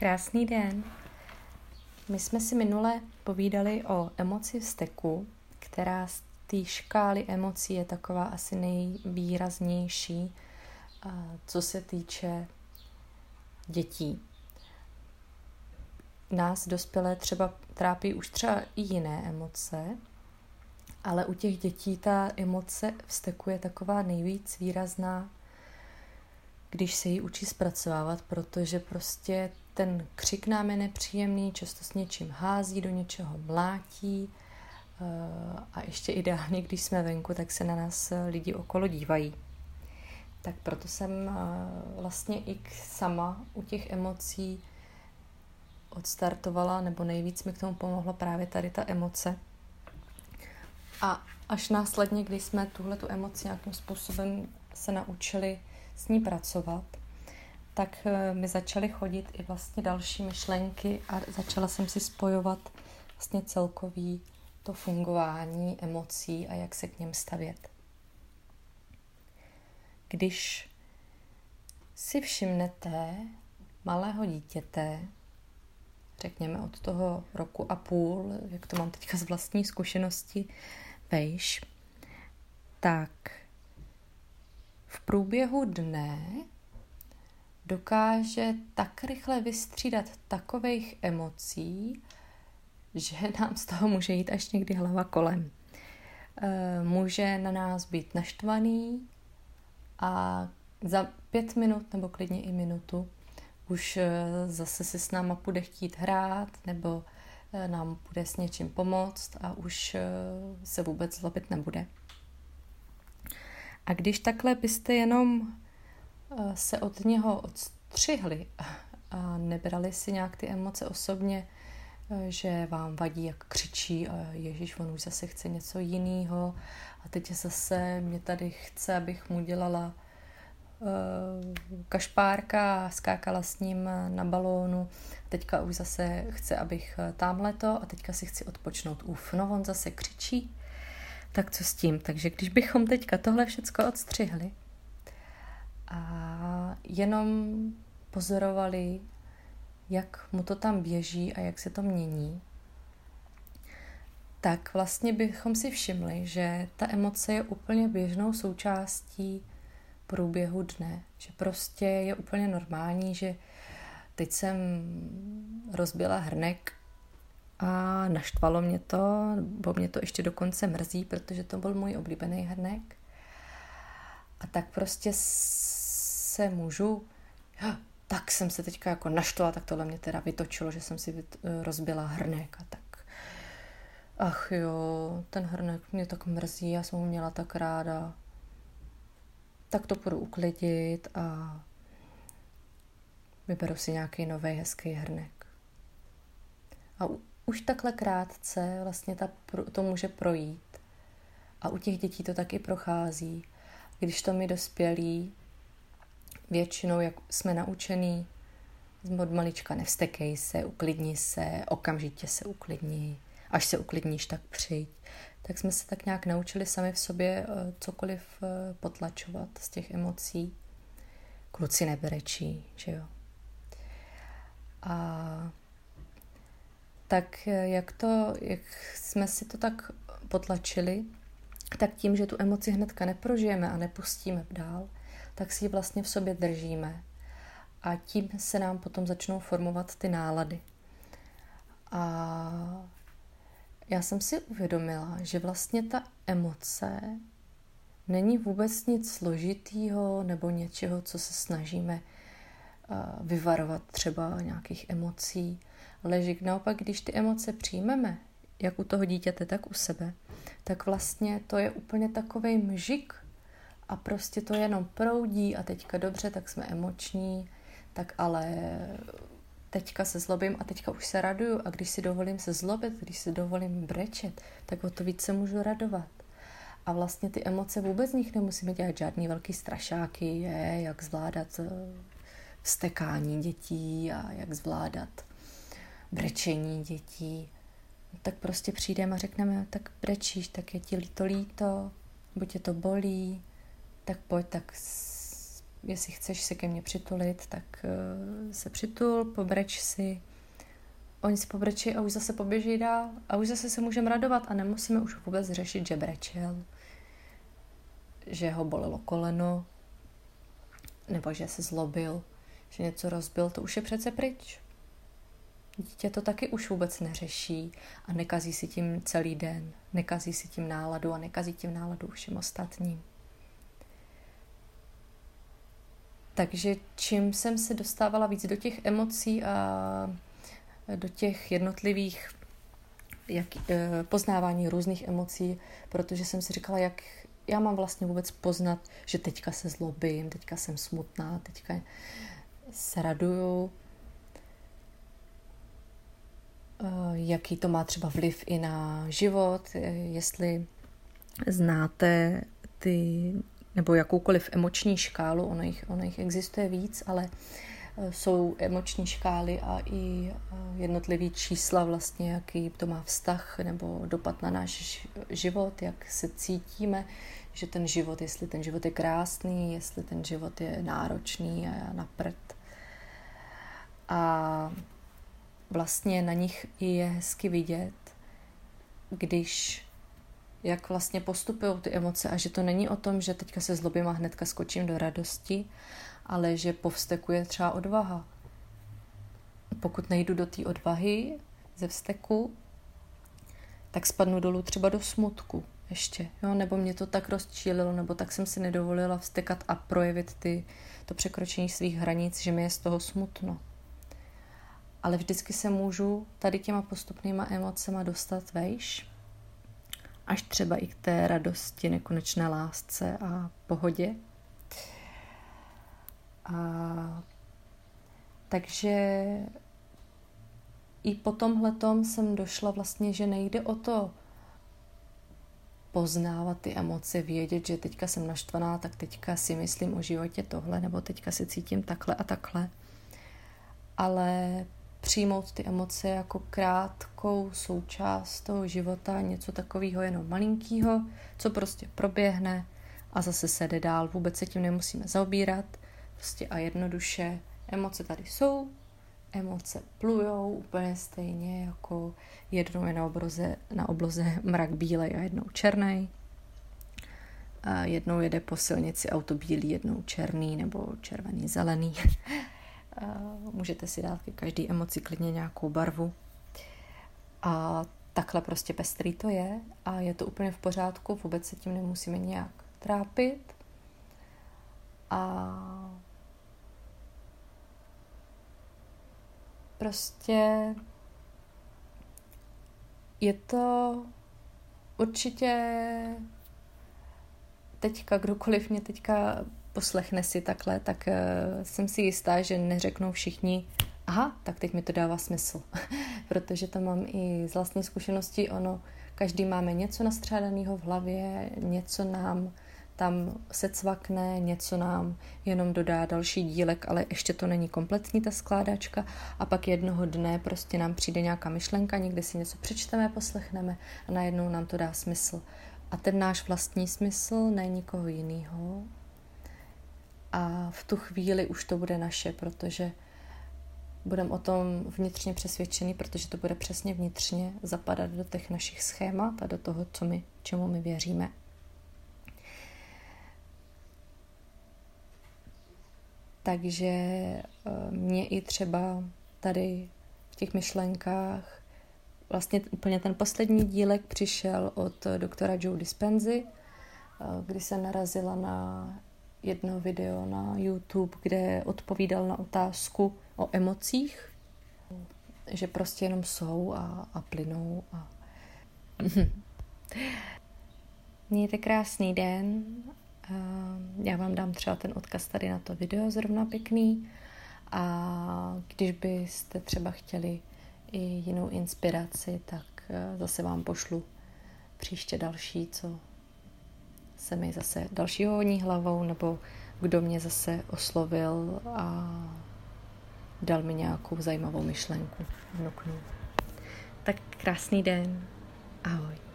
Krásný den. My jsme si minule povídali o emoci vzteku, která z té škály emocí je taková asi nejvýraznější, co se týče dětí. Nás dospělé třeba trápí už třeba i jiné emoce, ale u těch dětí ta emoce vzteku je taková nejvíc výrazná když se jí učí zpracovávat, protože prostě ten křik nám je nepříjemný, často s něčím hází, do něčeho mlátí eh, a ještě ideálně, když jsme venku, tak se na nás lidi okolo dívají. Tak proto jsem eh, vlastně i sama u těch emocí odstartovala, nebo nejvíc mi k tomu pomohla právě tady ta emoce. A až následně, když jsme tuhle tu emoci nějakým způsobem se naučili s ní pracovat, tak eh, mi začaly chodit i vlastně další myšlenky a začala jsem si spojovat vlastně celkový to fungování emocí a jak se k něm stavět. Když si všimnete malého dítěte, řekněme od toho roku a půl, jak to mám teďka z vlastní zkušenosti, vejš, tak v průběhu dne dokáže tak rychle vystřídat takových emocí, že nám z toho může jít až někdy hlava kolem. Eh, může na nás být naštvaný a za pět minut nebo klidně i minutu už eh, zase si s náma bude chtít hrát nebo eh, nám bude s něčím pomoct a už se vůbec zlobit nebude. A když takhle byste jenom se od něho odstřihli a nebrali si nějak ty emoce osobně, eh, že vám vadí, jak křičí a Ježíš, on už zase chce něco jiného a teď zase mě tady chce, abych mu dělala uh, kašpárka a skákala s ním na balónu. Teďka už zase chce, abych tamhle to a teďka si chci odpočnout. Uf, no on zase křičí tak co s tím? Takže když bychom teďka tohle všecko odstřihli a jenom pozorovali, jak mu to tam běží a jak se to mění, tak vlastně bychom si všimli, že ta emoce je úplně běžnou součástí průběhu dne. Že prostě je úplně normální, že teď jsem rozbila hrnek a naštvalo mě to, bo mě to ještě dokonce mrzí, protože to byl můj oblíbený hrnek. A tak prostě se můžu, tak jsem se teďka jako naštvala, tak tohle mě teda vytočilo, že jsem si rozbila hrnek a tak. Ach jo, ten hrnek mě tak mrzí, já jsem ho měla tak ráda. Tak to půjdu uklidit a vyberu si nějaký nový hezký hrnek. A už takhle krátce vlastně ta, to může projít. A u těch dětí to taky prochází. Když to my dospělí, většinou, jak jsme naučení, od malička nevstekej se, uklidni se, okamžitě se uklidni, až se uklidníš, tak přijď. Tak jsme se tak nějak naučili sami v sobě eh, cokoliv eh, potlačovat z těch emocí. Kluci neberečí, že jo. A tak eh, jak, to, jak jsme si to tak potlačili, tak tím, že tu emoci hnedka neprožijeme a nepustíme dál, tak si ji vlastně v sobě držíme. A tím se nám potom začnou formovat ty nálady. A já jsem si uvědomila, že vlastně ta emoce není vůbec nic složitýho nebo něčeho, co se snažíme eh, vyvarovat třeba nějakých emocí, ale že naopak, když ty emoce přijmeme, jak u toho dítěte, tak u sebe, tak vlastně to je úplně takový mžik a prostě to jenom proudí a teďka dobře, tak jsme emoční, tak ale teďka se zlobím a teďka už se raduju a když si dovolím se zlobit, když si dovolím brečet, tak o to víc se můžu radovat. A vlastně ty emoce vůbec z nich nemusíme dělat žádný velký strašáky, je, jak zvládat eh, vstekání dětí a jak zvládat brečení dětí, tak prostě přijdeme a řekneme, tak brečíš, tak je ti to líto, buď tě to bolí, tak pojď, tak jestli chceš se ke mně přitulit, tak uh, se přitul, pobreč si. Oni si pobrečí a už zase poběží dál a už zase se můžeme radovat a nemusíme už vůbec řešit, že brečel, že ho bolelo koleno, nebo že se zlobil, že něco rozbil, to už je přece pryč. Dítě to taky už vůbec neřeší a nekazí si tím celý den, nekazí si tím náladu a nekazí tím náladu všem ostatním. Takže čím jsem se dostávala víc do těch emocí a do těch jednotlivých jak, eh, poznávání různých emocí, protože jsem si říkala, jak já mám vlastně vůbec poznat, že teďka se zlobím, teďka jsem smutná, teďka se raduju, eh, jaký to má třeba vliv i na život, eh, jestli znáte ty, nebo jakoukoliv emoční škálu, ono jich, ono jich existuje víc, ale eh, jsou emoční škály a i jednotlivý čísla vlastně, jaký to má vztah nebo dopad na náš život, jak se cítíme, že ten život, jestli ten život je krásný, jestli ten život je náročný a na prd. A vlastně na nich je hezky vidět, když jak vlastně postupují ty emoce a že to není o tom, že teďka se zlobím a hnedka skočím do radosti, ale že povstekuje třeba odvaha. Pokud nejdu do té odvahy ze vzteku, tak spadnu dolů třeba do smutku ještě, jo, nebo mě to tak rozčílilo, nebo tak jsem si nedovolila vstekat a projevit ty, to překročení svých hranic, že mi je z toho smutno. Ale vždycky se můžu tady těma postupnýma emocema dostat vejš, až třeba i k té radosti, nekonečné lásce a pohodě. A takže i po tomhle jsem došla vlastně, že nejde o to poznávat ty emoce, vědět, že teďka jsem naštvaná, tak teďka si myslím o životě tohle, nebo teďka se cítím takhle a takhle. Ale přijmout ty emoce jako krátkou součást toho života, něco takového jenom malinkého, co prostě proběhne a zase se jde dál. Vůbec se tím nemusíme zaobírat. Prostě a jednoduše emoce tady jsou, emoce plujou úplně stejně, jako jednou je na, obroze, na obloze mrak bílej a jednou černý. A jednou jede po silnici auto bílý, jednou černý nebo červený, zelený. Můžete si dát ke každý emoci klidně nějakou barvu. A takhle prostě pestrý to je a je to úplně v pořádku, vůbec se tím nemusíme nějak trápit. A Prostě je to určitě teďka, kdokoliv mě teďka poslechne si takhle, tak uh, jsem si jistá, že neřeknou všichni, aha, tak teď mi to dává smysl. Protože to mám i z vlastní zkušenosti, ono, každý máme něco nastřádaného v hlavě, něco nám tam se cvakne, něco nám jenom dodá další dílek, ale ještě to není kompletní ta skládačka a pak jednoho dne prostě nám přijde nějaká myšlenka, někde si něco přečteme, poslechneme a najednou nám to dá smysl. A ten náš vlastní smysl, ne nikoho jiného. A v tu chvíli už to bude naše, protože budeme o tom vnitřně přesvědčený, protože to bude přesně vnitřně zapadat do těch našich schémat a do toho, co my, čemu my věříme. Takže eh, mě i třeba tady v těch myšlenkách vlastně úplně ten poslední dílek přišel od doktora Joe Dispenzy, eh, kdy se narazila na jedno video na YouTube, kde odpovídal na otázku o emocích, že prostě jenom jsou a, a plynou. A... Mějte krásný den já vám dám třeba ten odkaz tady na to video, zrovna pěkný. A když byste třeba chtěli i jinou inspiraci, tak eh, zase vám pošlu příště další, co se mi zase dalšího honí hlavou, nebo kdo mě zase oslovil a dal mi nějakou zajímavou myšlenku vnuknu. Tak krásný den. Ahoj.